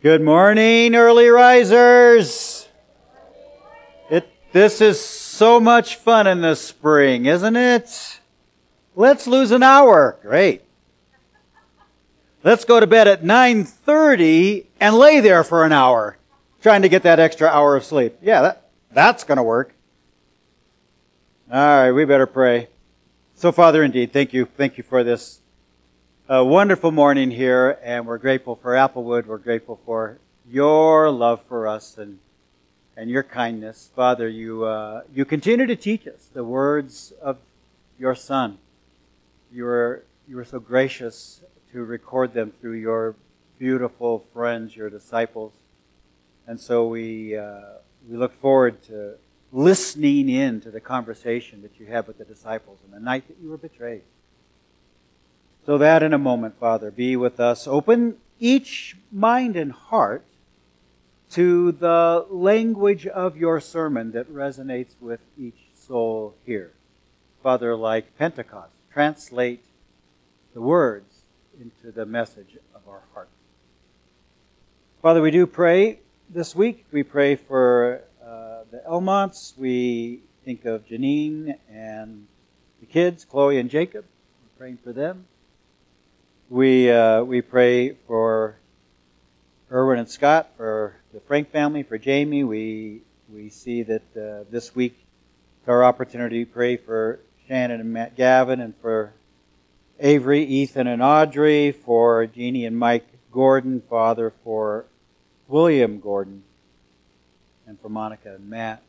Good morning, early risers. It, this is so much fun in the spring, isn't it? Let's lose an hour. Great. Let's go to bed at 9.30 and lay there for an hour, trying to get that extra hour of sleep. Yeah, that, that's gonna work. Alright, we better pray. So Father, indeed, thank you. Thank you for this a wonderful morning here, and we're grateful for Applewood. We're grateful for your love for us and and your kindness, Father. You uh, you continue to teach us the words of your Son. You were you were so gracious to record them through your beautiful friends, your disciples, and so we uh, we look forward to listening in to the conversation that you had with the disciples on the night that you were betrayed. So that in a moment, Father, be with us. Open each mind and heart to the language of your sermon that resonates with each soul here. Father, like Pentecost, translate the words into the message of our heart. Father, we do pray this week. We pray for uh, the Elmonts. We think of Janine and the kids, Chloe and Jacob. We're praying for them. We, uh, we pray for Erwin and Scott, for the Frank family, for Jamie. We, we see that uh, this week it's our opportunity to pray for Shannon and Matt Gavin and for Avery, Ethan, and Audrey, for Jeannie and Mike Gordon, Father, for William Gordon, and for Monica and Matt.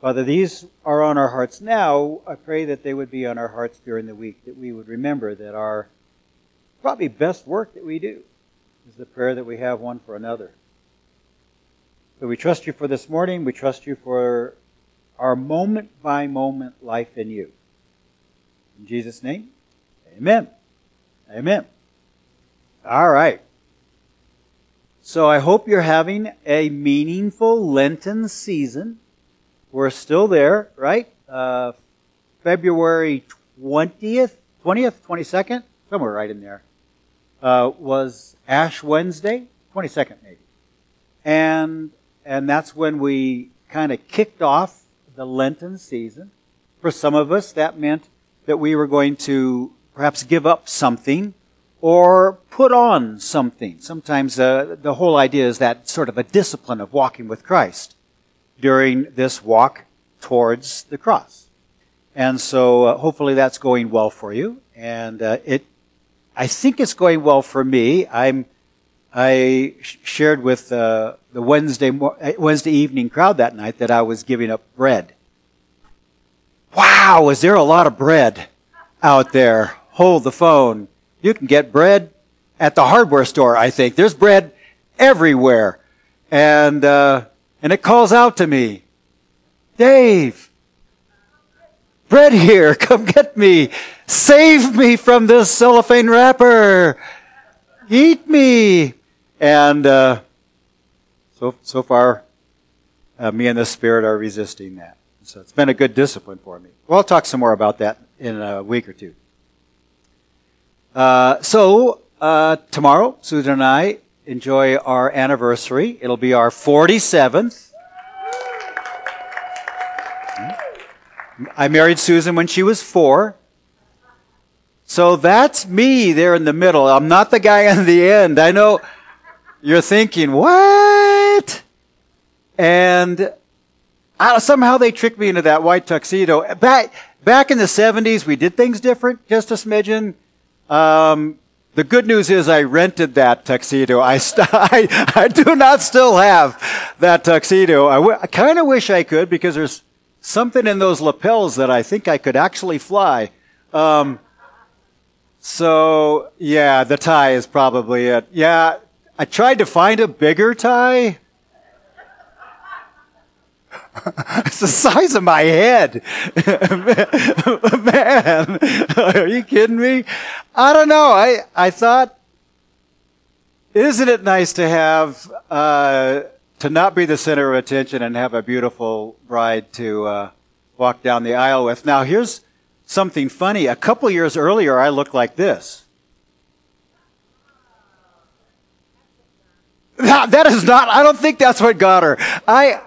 Father, these are on our hearts now. I pray that they would be on our hearts during the week, that we would remember that our probably best work that we do is the prayer that we have one for another. So we trust you for this morning. We trust you for our moment by moment life in you. In Jesus' name, amen. Amen. All right. So I hope you're having a meaningful Lenten season. We're still there, right? Uh, February 20th, 20th, 22nd, somewhere right in there uh, was Ash Wednesday, 22nd maybe. And, and that's when we kind of kicked off the Lenten season. For some of us, that meant that we were going to perhaps give up something or put on something. Sometimes uh, the whole idea is that sort of a discipline of walking with Christ during this walk towards the cross. And so uh, hopefully that's going well for you. And uh, it I think it's going well for me. I'm, I shared with uh, the Wednesday Wednesday evening crowd that night that I was giving up bread. Wow, is there a lot of bread out there? Hold the phone. You can get bread at the hardware store. I think there's bread everywhere, and uh, and it calls out to me, Dave, bread here. Come get me. Save me from this cellophane wrapper. Eat me. And uh, so so far, uh, me and the Spirit are resisting that. So it's been a good discipline for me. Well, I'll talk some more about that in a week or two. Uh, so uh, tomorrow, Susan and I enjoy our anniversary. It'll be our 47th. I married Susan when she was four. So that's me there in the middle. I'm not the guy on the end. I know you're thinking, what? And I, somehow they tricked me into that white tuxedo. Back, back in the 70s, we did things different, just a smidgen. Um, the good news is I rented that tuxedo. I, st- I, I, do not still have that tuxedo. I, w- I kind of wish I could because there's something in those lapels that I think I could actually fly. Um, so yeah, the tie is probably it. Yeah, I tried to find a bigger tie. it's the size of my head. Man, are you kidding me? I don't know. I, I thought, isn't it nice to have, uh, to not be the center of attention and have a beautiful bride to uh, walk down the aisle with. Now, here's something funny. A couple years earlier, I looked like this. that is not, I don't think that's what got her. I,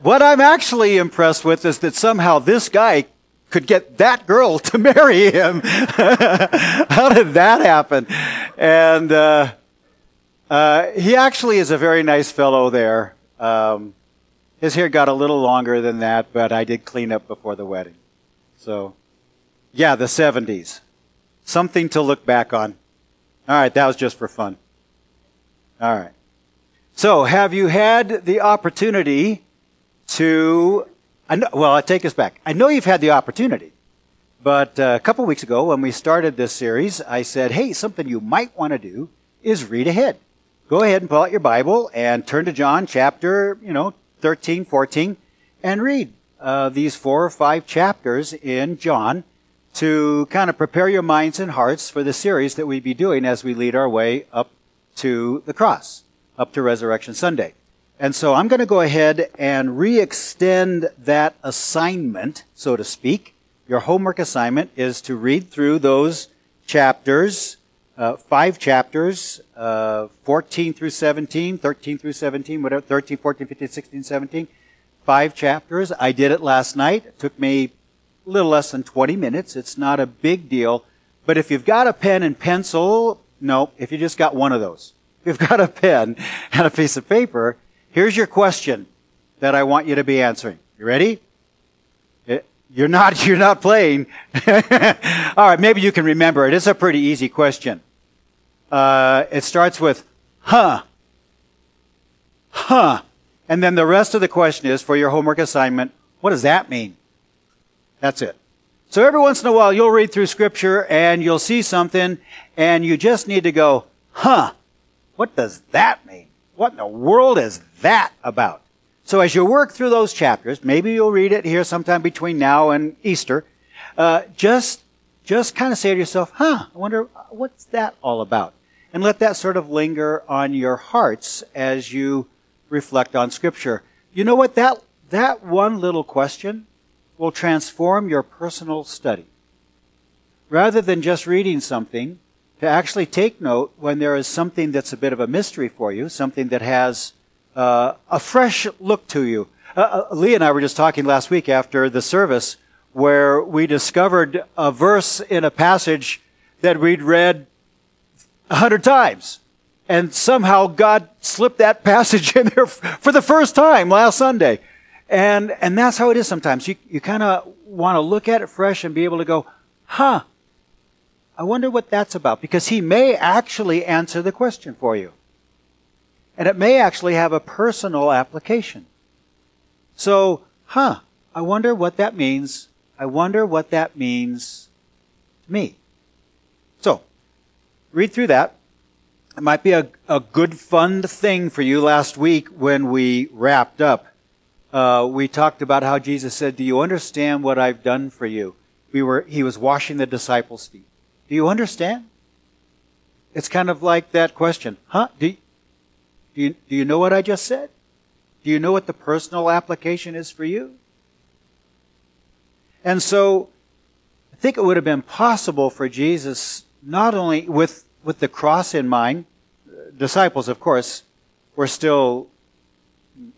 what I'm actually impressed with is that somehow this guy could get that girl to marry him. How did that happen? And, uh, uh, he actually is a very nice fellow there. Um, his hair got a little longer than that, but I did clean up before the wedding. So, yeah, the 70s. Something to look back on. All right, that was just for fun. All right. So, have you had the opportunity to? I know, well, I take us back. I know you've had the opportunity, but uh, a couple weeks ago when we started this series, I said, "Hey, something you might want to do is read ahead. Go ahead and pull out your Bible and turn to John chapter, you know, 13, 14, and read uh, these four or five chapters in John." To kind of prepare your minds and hearts for the series that we'd be doing as we lead our way up to the cross, up to Resurrection Sunday. And so I'm going to go ahead and re-extend that assignment, so to speak. Your homework assignment is to read through those chapters, uh, five chapters, uh, 14 through 17, 13 through 17, whatever, 13, 14, 15, 16, 17. Five chapters. I did it last night. It took me a little less than 20 minutes. It's not a big deal. But if you've got a pen and pencil, no, if you just got one of those. If you've got a pen and a piece of paper, here's your question that I want you to be answering. You ready? You're not, you're not playing. All right, maybe you can remember it. It's a pretty easy question. Uh, it starts with, huh. Huh. And then the rest of the question is for your homework assignment, what does that mean? That's it. So every once in a while, you'll read through scripture and you'll see something and you just need to go, huh, what does that mean? What in the world is that about? So as you work through those chapters, maybe you'll read it here sometime between now and Easter, uh, just, just kind of say to yourself, huh, I wonder, what's that all about? And let that sort of linger on your hearts as you reflect on scripture. You know what? That, that one little question will transform your personal study. Rather than just reading something, to actually take note when there is something that's a bit of a mystery for you, something that has uh, a fresh look to you. Uh, uh, Lee and I were just talking last week after the service where we discovered a verse in a passage that we'd read a hundred times. And somehow God slipped that passage in there for the first time last Sunday. And, and that's how it is sometimes. You, you kind of want to look at it fresh and be able to go, huh, I wonder what that's about. Because he may actually answer the question for you. And it may actually have a personal application. So, huh, I wonder what that means. I wonder what that means to me. So, read through that. It might be a, a good fun thing for you last week when we wrapped up uh, we talked about how Jesus said, "Do you understand what I've done for you?" We were he was washing the disciples' feet. Do you understand? It's kind of like that question, huh? Do you, do you, do you know what I just said? Do you know what the personal application is for you? And so, I think it would have been possible for Jesus not only with with the cross in mind, disciples, of course, were still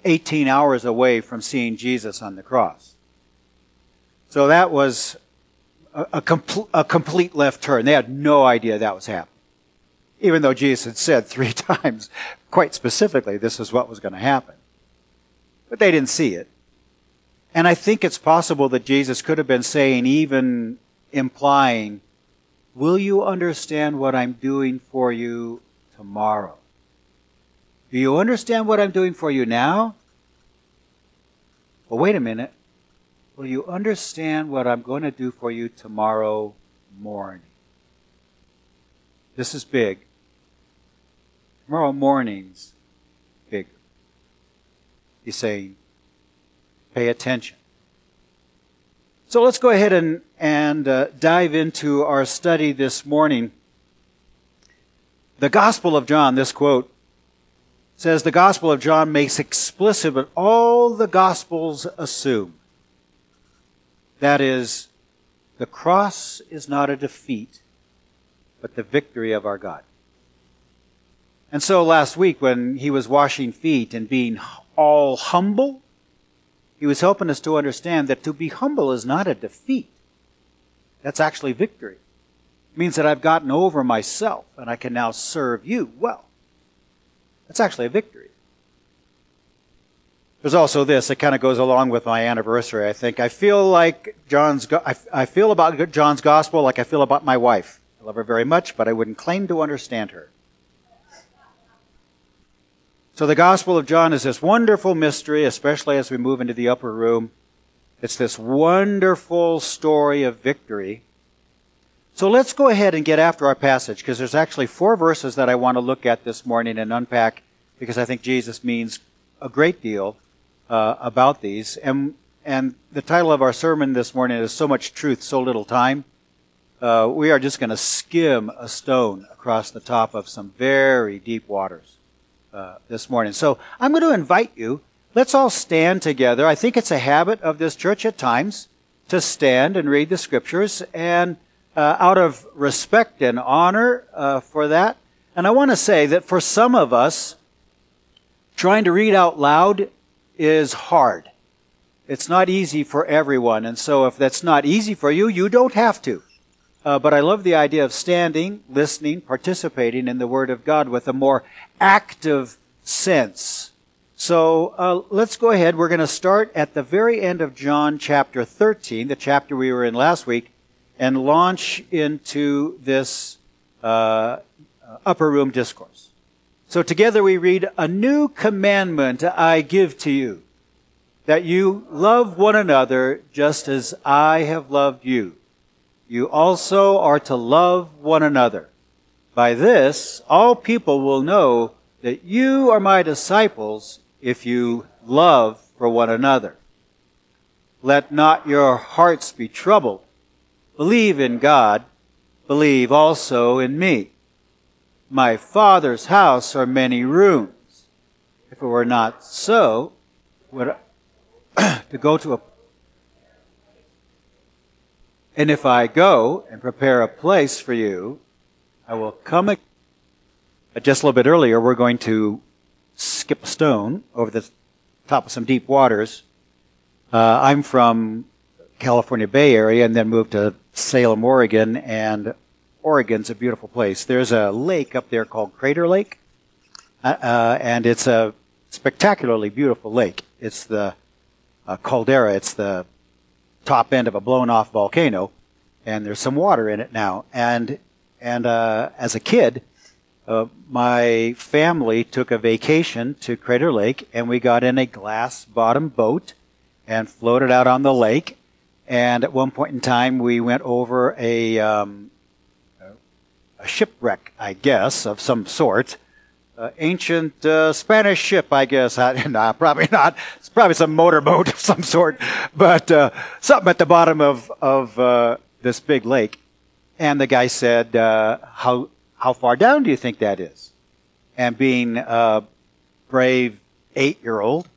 18 hours away from seeing Jesus on the cross. So that was a, a, compl- a, complete left turn. They had no idea that was happening. Even though Jesus had said three times, quite specifically, this is what was going to happen. But they didn't see it. And I think it's possible that Jesus could have been saying, even implying, Will you understand what I'm doing for you tomorrow? Do you understand what I'm doing for you now? Well, wait a minute. Will you understand what I'm going to do for you tomorrow morning? This is big. Tomorrow morning's big. He's saying, pay attention. So let's go ahead and, and uh, dive into our study this morning. The Gospel of John, this quote, says the Gospel of John makes explicit what all the Gospels assume. That is, the cross is not a defeat, but the victory of our God. And so last week when he was washing feet and being all humble, he was helping us to understand that to be humble is not a defeat. That's actually victory. It means that I've gotten over myself and I can now serve you well. That's actually a victory. There's also this, it kind of goes along with my anniversary, I think. I feel like John's, I feel about John's gospel like I feel about my wife. I love her very much, but I wouldn't claim to understand her. So the Gospel of John is this wonderful mystery, especially as we move into the upper room. It's this wonderful story of victory. So let's go ahead and get after our passage because there's actually four verses that I want to look at this morning and unpack because I think Jesus means a great deal uh, about these. And, and the title of our sermon this morning is So Much Truth, So Little Time. Uh, we are just going to skim a stone across the top of some very deep waters uh, this morning. So I'm going to invite you. Let's all stand together. I think it's a habit of this church at times to stand and read the scriptures, and uh, out of respect and honor uh, for that. And I want to say that for some of us, trying to read out loud is hard. It's not easy for everyone. And so if that's not easy for you, you don't have to. Uh, but I love the idea of standing, listening, participating in the Word of God with a more active sense. So uh, let's go ahead. We're going to start at the very end of John chapter 13, the chapter we were in last week, and launch into this uh, upper room discourse. So together we read, A new commandment I give to you, that you love one another just as I have loved you. You also are to love one another. By this, all people will know that you are my disciples if you love for one another. Let not your hearts be troubled. Believe in God. Believe also in me my father's house are many rooms. If it were not so, would I, to go to a and if I go and prepare a place for you, I will come. Just a little bit earlier, we're going to skip a stone over the top of some deep waters. Uh, I'm from California Bay Area and then moved to Salem, Oregon, and Oregon's a beautiful place. There's a lake up there called Crater Lake, uh, uh, and it's a spectacularly beautiful lake. It's the uh, caldera. It's the top end of a blown-off volcano, and there's some water in it now. And and uh, as a kid, uh, my family took a vacation to Crater Lake, and we got in a glass-bottom boat and floated out on the lake. And at one point in time, we went over a um, a shipwreck, I guess, of some sort. Uh, ancient uh, Spanish ship, I guess. I, probably not. It's probably some motorboat of some sort, but uh, something at the bottom of of uh, this big lake. And the guy said, uh, "How how far down do you think that is?" And being a brave eight year old,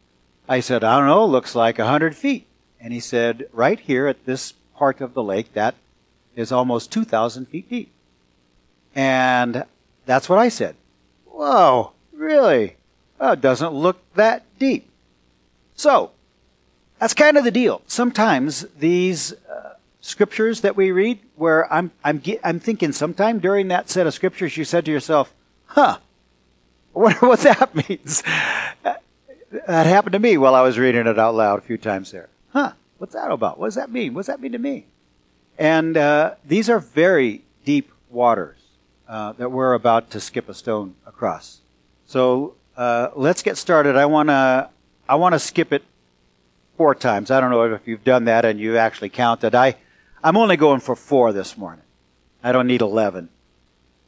I said, "I don't know. Looks like a hundred feet." And he said, "Right here at this part of the lake, that is almost two thousand feet deep." And that's what I said. Whoa, really? Oh, it doesn't look that deep. So, that's kind of the deal. Sometimes these uh, scriptures that we read, where I'm, I'm, I'm thinking sometime during that set of scriptures, you said to yourself, huh, I wonder what that means. that happened to me while I was reading it out loud a few times there. What's that about? What does that mean? What does that mean to me? And uh, these are very deep waters uh, that we're about to skip a stone across. So uh, let's get started. I want to I want to skip it four times. I don't know if you've done that and you actually counted. I I'm only going for four this morning. I don't need eleven.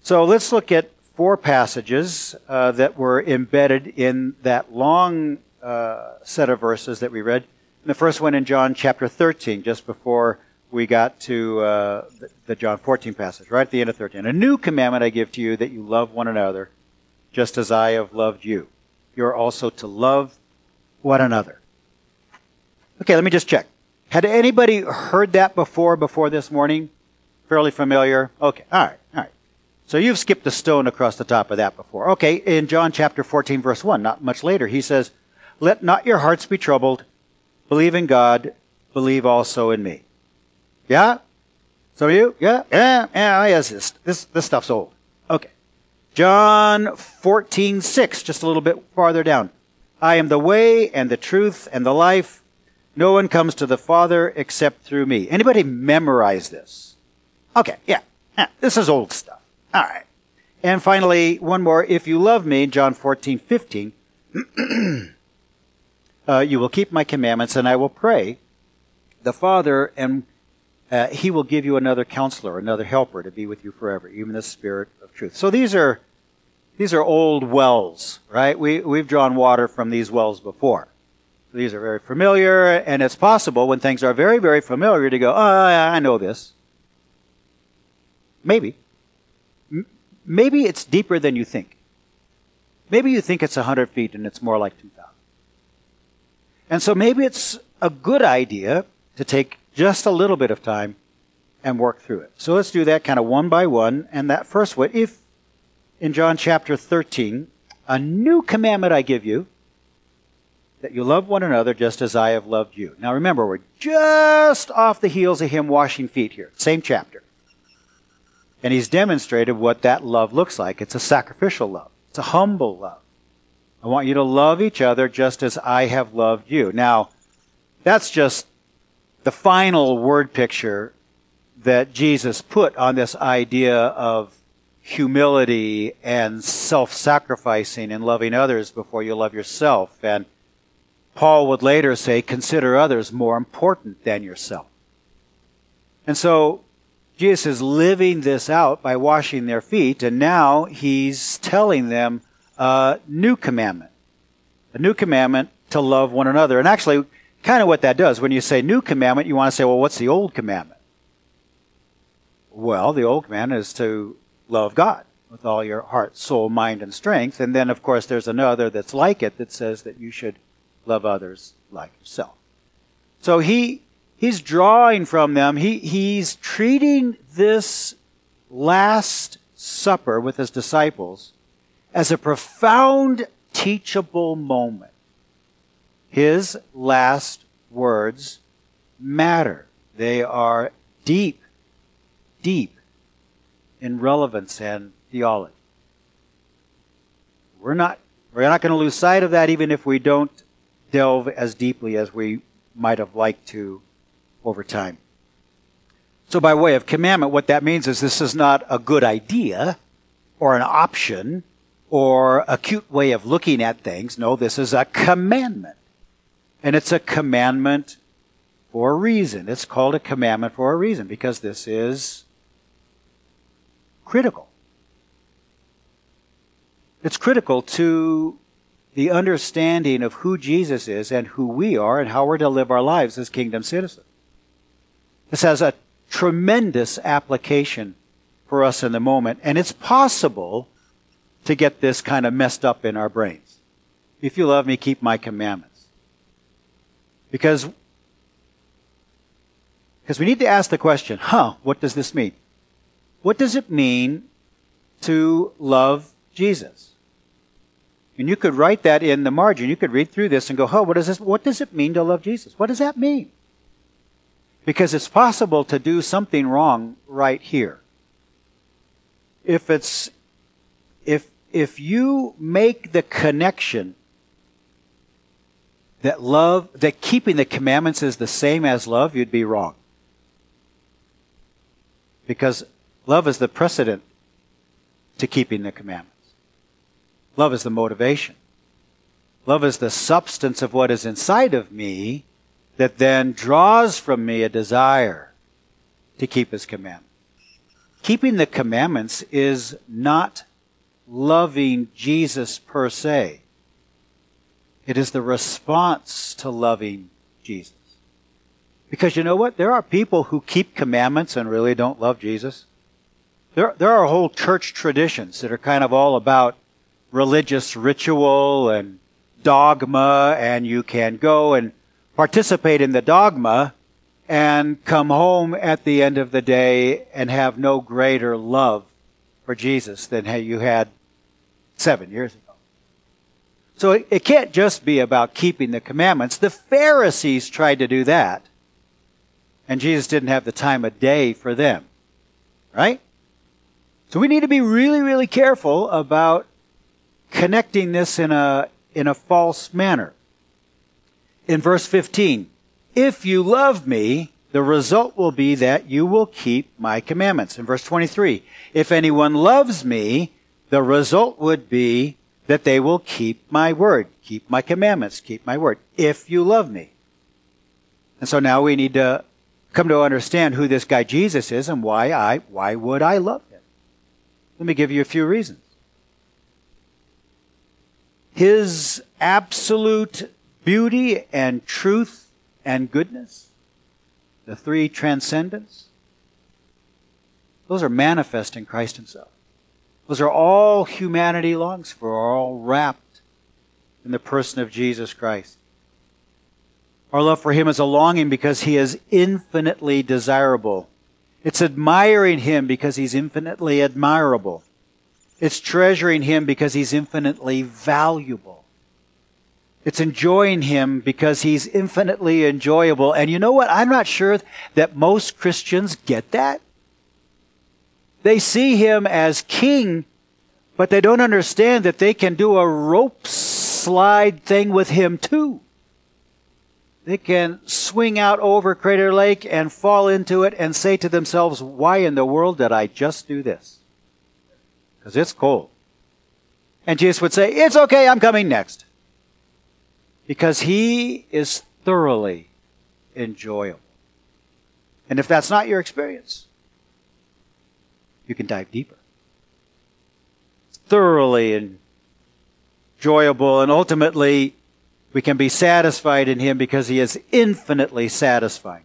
So let's look at four passages uh, that were embedded in that long uh, set of verses that we read. And the first one in John chapter 13, just before we got to uh, the, John 14 passage, right at the end of 13. A new commandment I give to you that you love one another just as I have loved you. You are also to love one another. Okay, let me just check. Had anybody heard that before, before this morning? Fairly familiar? Okay, all right, all right. So you've skipped a stone across the top of that before. Okay, in John chapter 14, verse 1, not much later, he says, Let not your hearts be troubled. Believe in God. Believe also in me. Yeah? Of you? Yeah? Yeah? Yeah, oh, yes, this, this, this stuff's old. Okay. John 14, 6, just a little bit farther down. I am the way and the truth and the life. No one comes to the Father except through me. Anybody memorize this? Okay, yeah. yeah this is old stuff. All right. And finally, one more. If you love me, John 14, 15, uh, you will keep my commandments, and I will pray the Father, and uh, he will give you another counselor, another helper to be with you forever, even the Spirit of truth. So these are these are old wells, right? We we've drawn water from these wells before. These are very familiar, and it's possible when things are very, very familiar to go, oh, I know this. Maybe maybe it's deeper than you think. Maybe you think it's 100 feet and it's more like 2,000. And so maybe it's a good idea to take just a little bit of time and work through it. So let's do that kind of one by one. And that first one, if in John chapter 13, a new commandment I give you, that you love one another just as I have loved you. Now remember, we're just off the heels of him washing feet here. Same chapter. And he's demonstrated what that love looks like. It's a sacrificial love. It's a humble love. I want you to love each other just as I have loved you. Now, that's just the final word picture that Jesus put on this idea of humility and self-sacrificing and loving others before you love yourself. And Paul would later say, consider others more important than yourself. And so Jesus is living this out by washing their feet, and now he's telling them a new commandment. A new commandment to love one another. And actually, kind of what that does, when you say new commandment, you want to say, well, what's the old commandment? Well, the old commandment is to love God with all your heart, soul, mind, and strength. And then, of course, there's another that's like it that says that you should love others like yourself. So he he's drawing from them. He, he's treating this Last Supper with his disciples as a profound teachable moment. His last words matter. They are deep, deep in relevance and theology. We're not, we're not going to lose sight of that even if we don't delve as deeply as we might have liked to over time. So, by way of commandment, what that means is this is not a good idea or an option or a cute way of looking at things. No, this is a commandment. And it's a commandment for a reason. It's called a commandment for a reason because this is critical. It's critical to the understanding of who Jesus is and who we are and how we're to live our lives as kingdom citizens. This has a tremendous application for us in the moment, and it's possible to get this kind of messed up in our brains. If you love me, keep my commandments. Because because we need to ask the question, huh, what does this mean? What does it mean to love Jesus? And you could write that in the margin. You could read through this and go, huh, what does this, what does it mean to love Jesus? What does that mean? Because it's possible to do something wrong right here. If it's, if, if you make the connection that love, that keeping the commandments is the same as love, you'd be wrong. Because love is the precedent to keeping the commandments. Love is the motivation. Love is the substance of what is inside of me that then draws from me a desire to keep his commandments. Keeping the commandments is not loving Jesus per se. It is the response to loving Jesus. Because you know what? There are people who keep commandments and really don't love Jesus. There, there are whole church traditions that are kind of all about religious ritual and dogma, and you can go and participate in the dogma and come home at the end of the day and have no greater love for Jesus than you had seven years ago. So it, it can't just be about keeping the commandments. The Pharisees tried to do that, and Jesus didn't have the time of day for them. Right? So we need to be really, really careful about connecting this in a, in a false manner. In verse 15, if you love me, the result will be that you will keep my commandments. In verse 23, if anyone loves me, the result would be that they will keep my word, keep my commandments, keep my word, if you love me. And so now we need to come to understand who this guy Jesus is and why I, why would I love him? Let me give you a few reasons. His absolute beauty and truth and goodness, the three transcendents, those are manifest in Christ Himself. Those are all humanity longs for, are all wrapped in the person of Jesus Christ. Our love for Him is a longing because He is infinitely desirable. It's admiring Him because He's infinitely admirable. It's treasuring Him because He's infinitely valuable. It's enjoying Him because He's infinitely enjoyable. And you know what? I'm not sure that most Christians get that. They see him as king, but they don't understand that they can do a rope slide thing with him too. They can swing out over Crater Lake and fall into it and say to themselves, why in the world did I just do this? Because it's cold. And Jesus would say, it's okay, I'm coming next. Because he is thoroughly enjoyable. And if that's not your experience, you can dive deeper. Thoroughly enjoyable, and ultimately, we can be satisfied in Him because He is infinitely satisfying.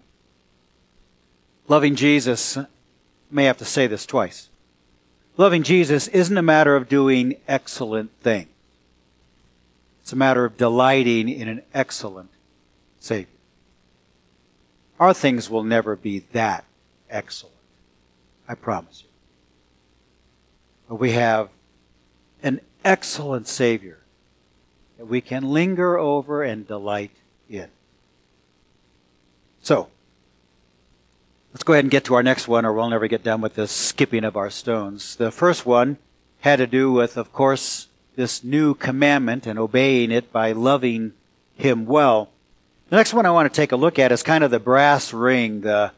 Loving Jesus, may have to say this twice. Loving Jesus isn't a matter of doing excellent things. It's a matter of delighting in an excellent Savior. Our things will never be that excellent. I promise you. But we have an excellent Savior that we can linger over and delight in. So, let's go ahead and get to our next one, or we'll never get done with this skipping of our stones. The first one had to do with, of course, this new commandment and obeying it by loving Him well. The next one I want to take a look at is kind of the brass ring, the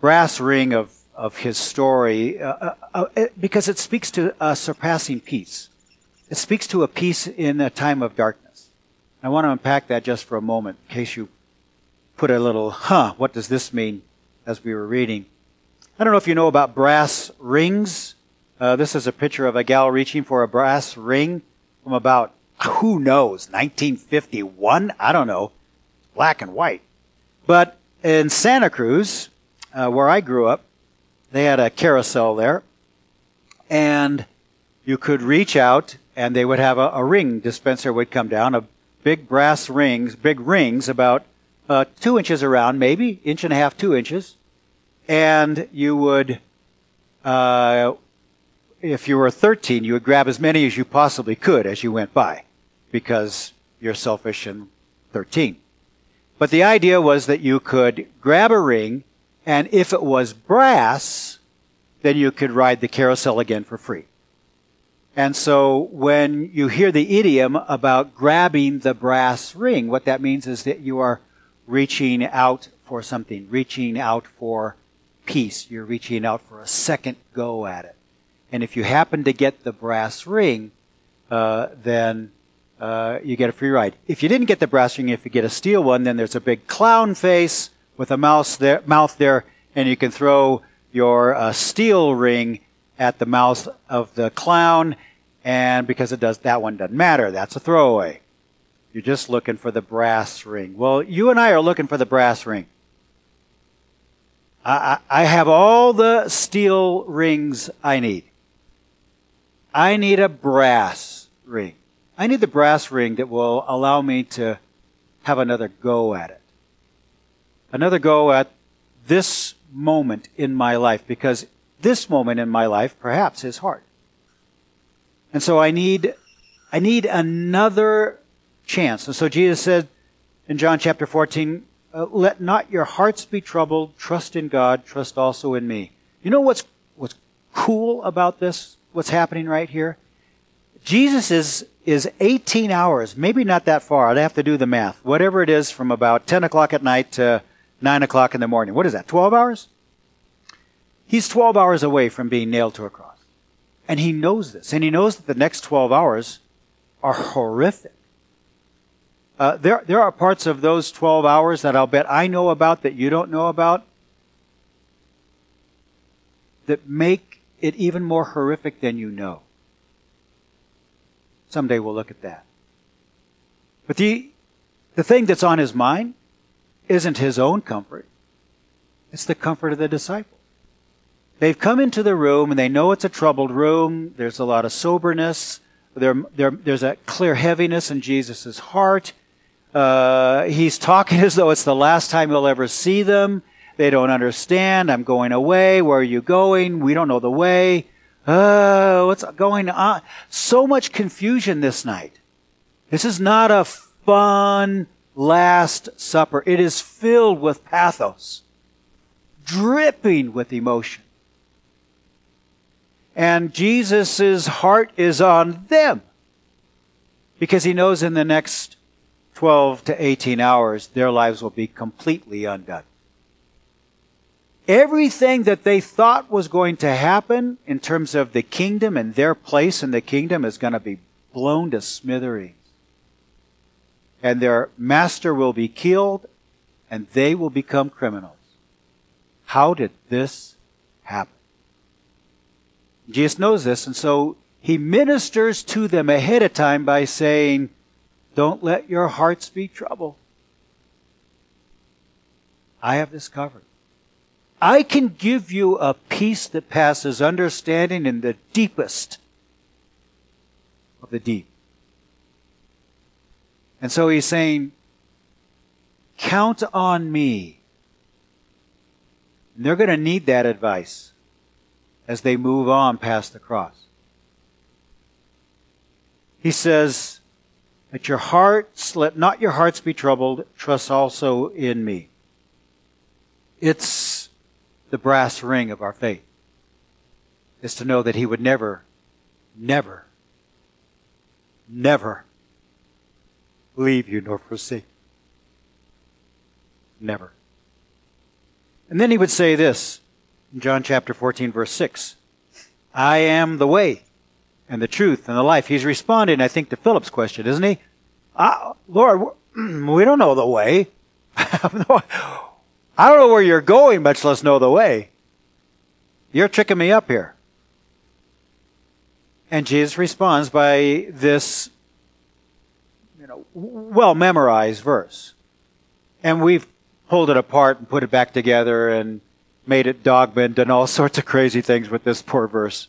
brass ring of of his story uh, uh, uh because it speaks to a surpassing peace. It speaks to a peace in a time of darkness. I want to unpack that just for a moment in case you put a little, huh, what does this mean as we were reading. I don't know if you know about brass rings. Uh, this is a picture of a gal reaching for a brass ring from about, who knows, 1951? I don't know. Black and white. But in Santa Cruz, uh, where I grew up, they had a carousel there, and you could reach out, and they would have a, a ring dispenser would come down, a big brass rings, big rings about uh, two inches around, maybe inch and a half, two inches, and you would, uh, if you were 13, you would grab as many as you possibly could as you went by, because you're selfish and 13. But the idea was that you could grab a ring and if it was brass, then you could ride the carousel again for free. And so when you hear the idiom about grabbing the brass ring, what that means is that you are reaching out for something, reaching out for peace. You're reaching out for a second go at it. And if you happen to get the brass ring, uh, then uh, you get a free ride. If you didn't get the brass ring, if you get a steel one, then there's a big clown face with a mouse there, mouth there, and you can throw your uh, steel ring at the mouth of the clown, and because it does that one doesn't matter, that's a throwaway. You're just looking for the brass ring. Well, you and I are looking for the brass ring. I, I, I have all the steel rings I need. I need a brass ring. I need the brass ring that will allow me to have another go at it another go at this moment in my life because this moment in my life, perhaps is hard. And so I need, I need another chance. And so Jesus said in John chapter 14, uh, let not your hearts be troubled. Trust in God. Trust also in me. You know what's, what's cool about this? What's happening right here? Jesus is, is 18 hours, maybe not that far. I'd have to do the math. Whatever it is from about 10 o'clock at night to 9 o'clock in the morning. What is that? 12 hours? He's 12 hours away from being nailed to a cross. And he knows this. And he knows that the next 12 hours are horrific. Uh, there, there are parts of those 12 hours that I'll bet I know about that you don't know about that make it even more horrific than you know. Someday we'll look at that. But the, the thing that's on his mind isn't his own comfort. It's the comfort of the disciples. They've come into the room and they know it's a troubled room. There's a lot of soberness. There, there, there's a clear heaviness in Jesus' heart. Uh, he's talking as though it's the last time he'll ever see them. They don't understand. I'm going away. Where are you going? We don't know the way. Oh, what's going on? So much confusion this night. This is not a fun Last Supper. It is filled with pathos, dripping with emotion. And Jesus' heart is on them because he knows in the next 12 to 18 hours their lives will be completely undone. Everything that they thought was going to happen in terms of the kingdom and their place in the kingdom is going to be blown to smithereens. And their master will be killed and they will become criminals. How did this happen? Jesus knows this, and so he ministers to them ahead of time by saying, Don't let your hearts be troubled. I have this covered. I can give you a peace that passes understanding in the deepest of the deep. And so he's saying, Count on me. And they're going to need that advice as they move on past the cross. He says, Let your hearts, let not your hearts be troubled, trust also in me. It's the brass ring of our faith, is to know that He would never, never, never leave you nor forsake. Never. And then he would say this John chapter 14, verse 6. I am the way and the truth and the life. He's responding, I think, to Philip's question, isn't he? Uh, Lord, we don't know the way. I don't know where you're going, much less know the way. You're tricking me up here. And Jesus responds by this, you know, well memorized verse. And we've pulled it apart and put it back together and made it dogma and done all sorts of crazy things with this poor verse.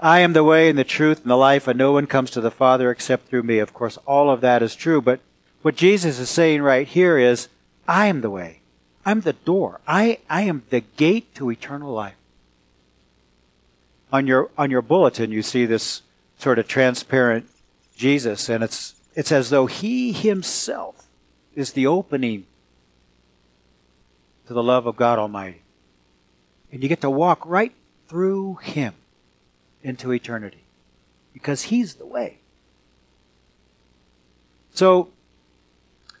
I am the way and the truth and the life, and no one comes to the Father except through me. Of course, all of that is true, but what Jesus is saying right here is, I am the way. I'm the door. I, I am the gate to eternal life. On your, on your bulletin, you see this sort of transparent Jesus, and it's, it's as though He Himself is the opening to the love of God Almighty. And you get to walk right through Him into eternity because He's the way. So,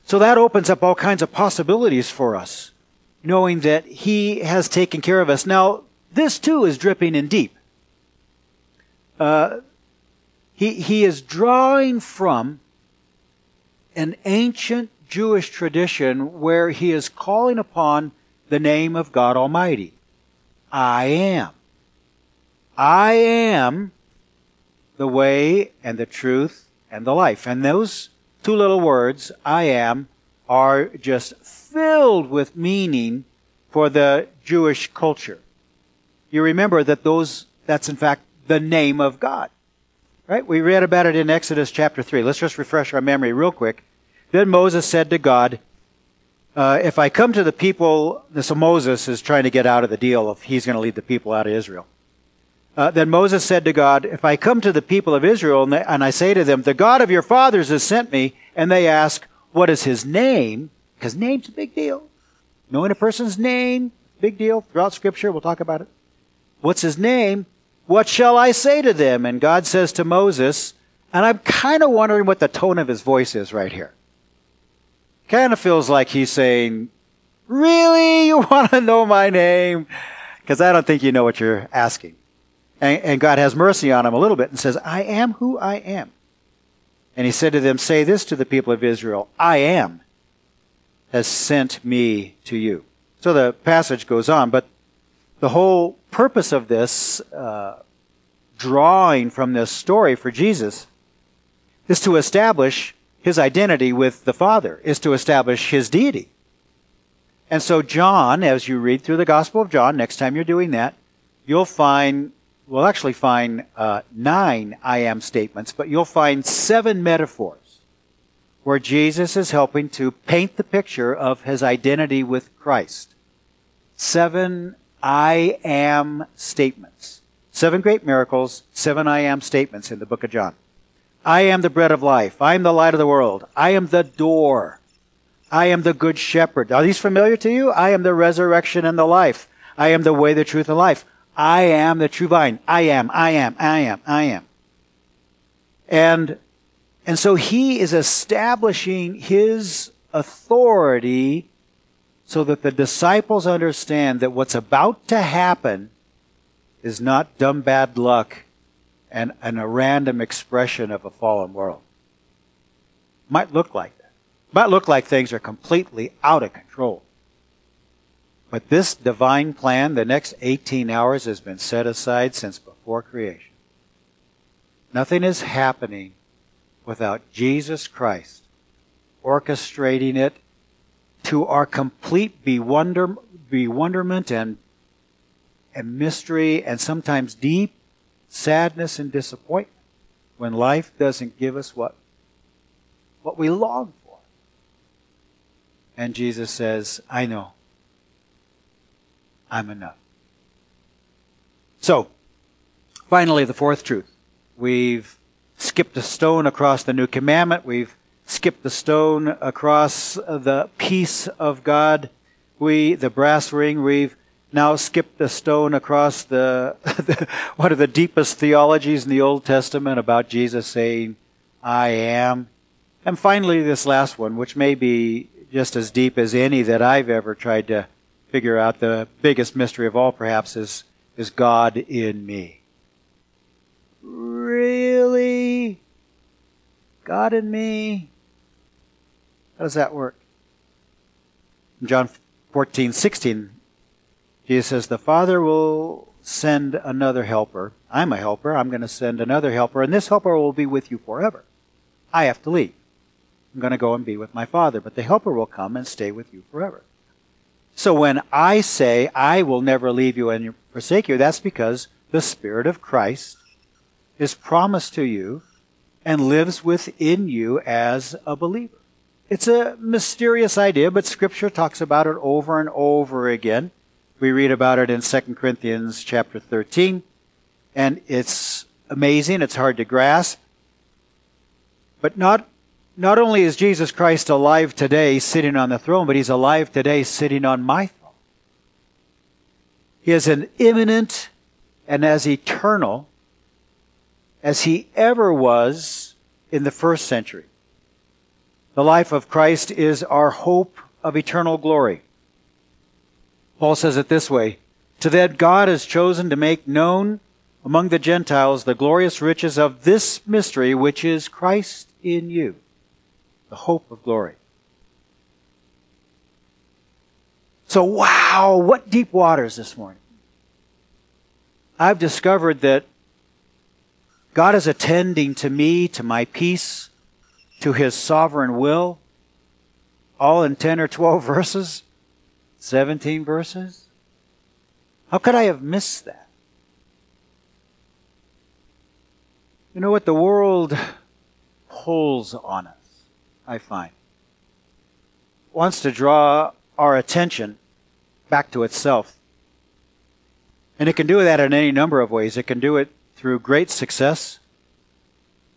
so that opens up all kinds of possibilities for us, knowing that He has taken care of us. Now, this too is dripping in deep. Uh, he, he is drawing from an ancient Jewish tradition where he is calling upon the name of God Almighty. I am. I am the way and the truth and the life. And those two little words, I am, are just filled with meaning for the Jewish culture. You remember that those, that's in fact the name of God. Right? We read about it in Exodus chapter 3. Let's just refresh our memory real quick. Then Moses said to God, uh, if I come to the people, so Moses is trying to get out of the deal if he's going to lead the people out of Israel. Uh, then Moses said to God, If I come to the people of Israel and, they, and I say to them, The God of your fathers has sent me, and they ask, What is his name? Because name's a big deal. Knowing a person's name, big deal throughout Scripture. We'll talk about it. What's his name? What shall I say to them? And God says to Moses, and I'm kind of wondering what the tone of his voice is right here. Kind of feels like he's saying, Really? You want to know my name? Because I don't think you know what you're asking. And, and, God has mercy on him a little bit and says, I am who I am. And he said to them, Say this to the people of Israel I am has sent me to you. So the passage goes on, but the whole purpose of this uh, drawing from this story for Jesus is to establish his identity with the Father, is to establish his deity. And so, John, as you read through the Gospel of John, next time you're doing that, you'll find, we'll actually find uh, nine I am statements, but you'll find seven metaphors where Jesus is helping to paint the picture of his identity with Christ. Seven I am statements. Seven great miracles, seven I am statements in the book of John. I am the bread of life. I am the light of the world. I am the door. I am the good shepherd. Are these familiar to you? I am the resurrection and the life. I am the way, the truth, and life. I am the true vine. I am, I am, I am, I am. And, and so he is establishing his authority so that the disciples understand that what's about to happen is not dumb bad luck and, and a random expression of a fallen world. Might look like that. Might look like things are completely out of control. But this divine plan, the next 18 hours, has been set aside since before creation. Nothing is happening without Jesus Christ orchestrating it to our complete bewonder, bewilderment and, and mystery and sometimes deep sadness and disappointment when life doesn't give us what, what we long for. And Jesus says, I know. I'm enough. So, finally, the fourth truth. We've skipped a stone across the new commandment. We've skipped the stone across the peace of God. We, the brass ring, we've now skipped the stone across the, the, one of the deepest theologies in the Old Testament about Jesus saying, I am. And finally, this last one, which may be just as deep as any that I've ever tried to figure out, the biggest mystery of all perhaps is, is God in me. Really? God in me? How does that work? In John 14, 16, Jesus says, The Father will send another helper. I'm a helper. I'm going to send another helper, and this helper will be with you forever. I have to leave. I'm going to go and be with my Father, but the helper will come and stay with you forever. So when I say, I will never leave you and forsake you, that's because the Spirit of Christ is promised to you and lives within you as a believer. It's a mysterious idea, but Scripture talks about it over and over again. We read about it in 2 Corinthians chapter 13, and it's amazing. It's hard to grasp. But not, not only is Jesus Christ alive today sitting on the throne, but he's alive today sitting on my throne. He is an immanent and as eternal as he ever was in the first century. The life of Christ is our hope of eternal glory. Paul says it this way To that God has chosen to make known among the Gentiles the glorious riches of this mystery, which is Christ in you, the hope of glory. So, wow, what deep waters this morning. I've discovered that God is attending to me, to my peace, to his sovereign will, all in 10 or 12 verses. 17 verses? How could I have missed that? You know what? The world pulls on us, I find. wants to draw our attention back to itself. And it can do that in any number of ways. It can do it through great success.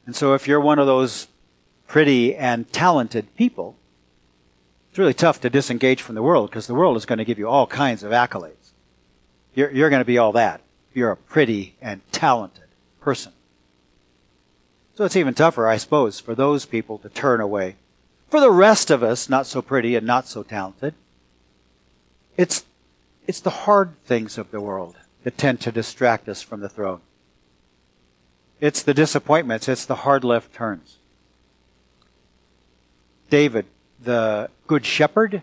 And so if you're one of those pretty and talented people, it's really tough to disengage from the world because the world is going to give you all kinds of accolades. You're, you're going to be all that. You're a pretty and talented person. So it's even tougher, I suppose, for those people to turn away. For the rest of us, not so pretty and not so talented, it's, it's the hard things of the world that tend to distract us from the throne. It's the disappointments, it's the hard left turns. David, the good shepherd,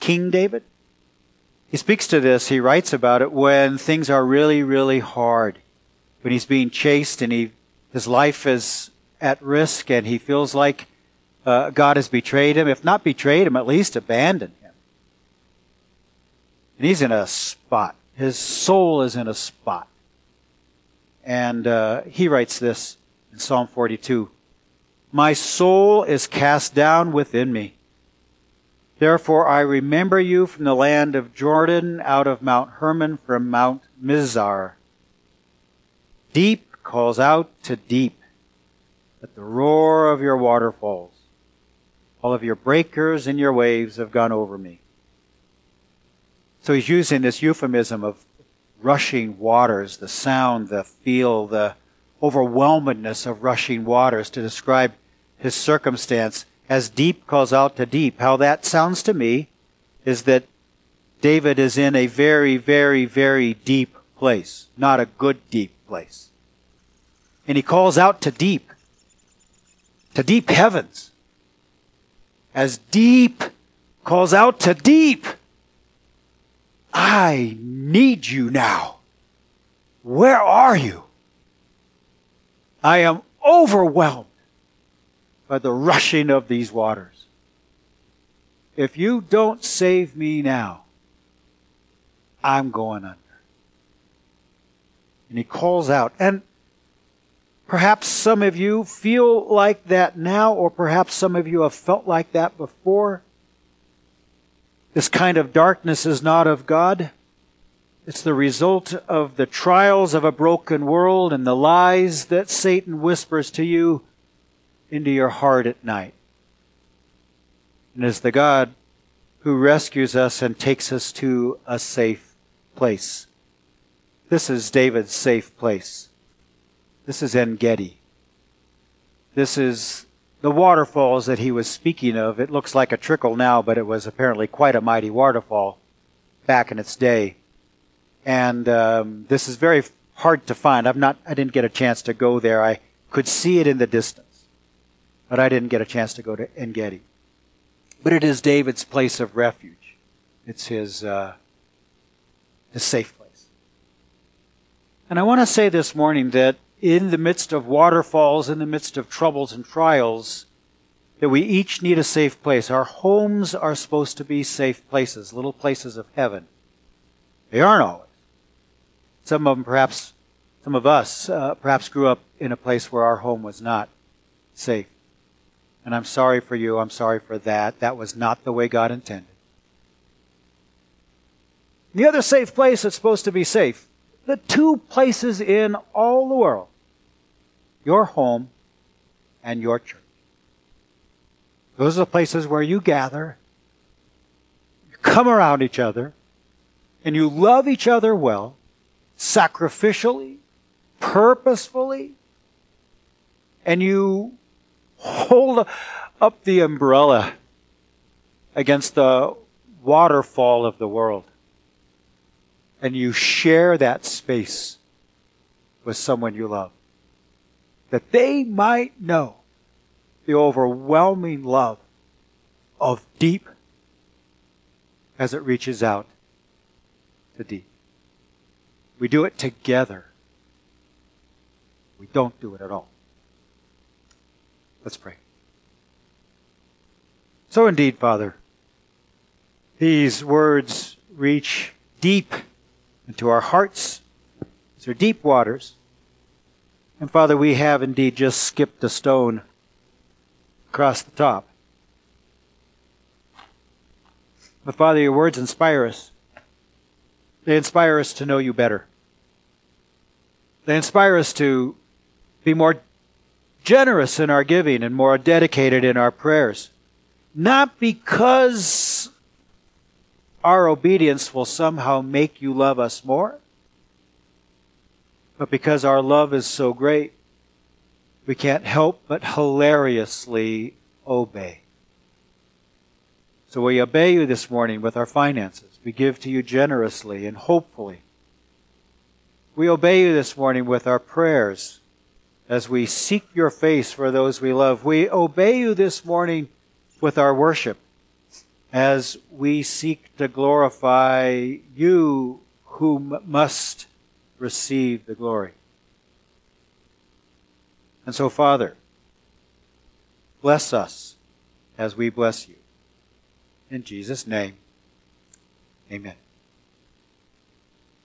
King David, he speaks to this, he writes about it when things are really, really hard. When he's being chased and he, his life is at risk and he feels like uh, God has betrayed him. If not betrayed him, at least abandoned him. And he's in a spot. His soul is in a spot. And uh, he writes this in Psalm 42 My soul is cast down within me. Therefore I remember you from the land of Jordan, out of Mount Hermon, from Mount Mizar. Deep calls out to deep at the roar of your waterfalls. All of your breakers and your waves have gone over me. So he's using this euphemism of rushing waters, the sound, the feel, the overwhelmedness of rushing waters to describe his circumstance as deep calls out to deep. How that sounds to me is that David is in a very, very, very deep place, not a good deep place. And he calls out to deep, to deep heavens. As deep calls out to deep. I need you now. Where are you? I am overwhelmed by the rushing of these waters. If you don't save me now, I'm going under. And he calls out. And perhaps some of you feel like that now, or perhaps some of you have felt like that before. This kind of darkness is not of God. It's the result of the trials of a broken world and the lies that Satan whispers to you into your heart at night. And it's the God who rescues us and takes us to a safe place. This is David's safe place. This is En Gedi. This is the waterfalls that he was speaking of, it looks like a trickle now, but it was apparently quite a mighty waterfall back in its day. And um, this is very hard to find. I'm not. I didn't get a chance to go there. I could see it in the distance, but I didn't get a chance to go to En Gedi. But it is David's place of refuge. It's his uh, his safe place. And I want to say this morning that in the midst of waterfalls, in the midst of troubles and trials, that we each need a safe place. Our homes are supposed to be safe places, little places of heaven. They aren't always. Some of them, perhaps, some of us, uh, perhaps grew up in a place where our home was not safe. And I'm sorry for you. I'm sorry for that. That was not the way God intended. The other safe place that's supposed to be safe, the two places in all the world your home, and your church. Those are the places where you gather, you come around each other, and you love each other well, sacrificially, purposefully, and you hold up the umbrella against the waterfall of the world. And you share that space with someone you love that they might know the overwhelming love of deep as it reaches out to deep. We do it together. We don't do it at all. Let's pray. So indeed, Father, these words reach deep into our hearts. These are deep waters. And Father, we have indeed just skipped a stone across the top. But Father, your words inspire us. They inspire us to know you better. They inspire us to be more generous in our giving and more dedicated in our prayers. Not because our obedience will somehow make you love us more, but because our love is so great, we can't help but hilariously obey. So we obey you this morning with our finances. We give to you generously and hopefully. We obey you this morning with our prayers as we seek your face for those we love. We obey you this morning with our worship as we seek to glorify you who must receive the glory. And so, Father, bless us as we bless you. In Jesus' name, amen.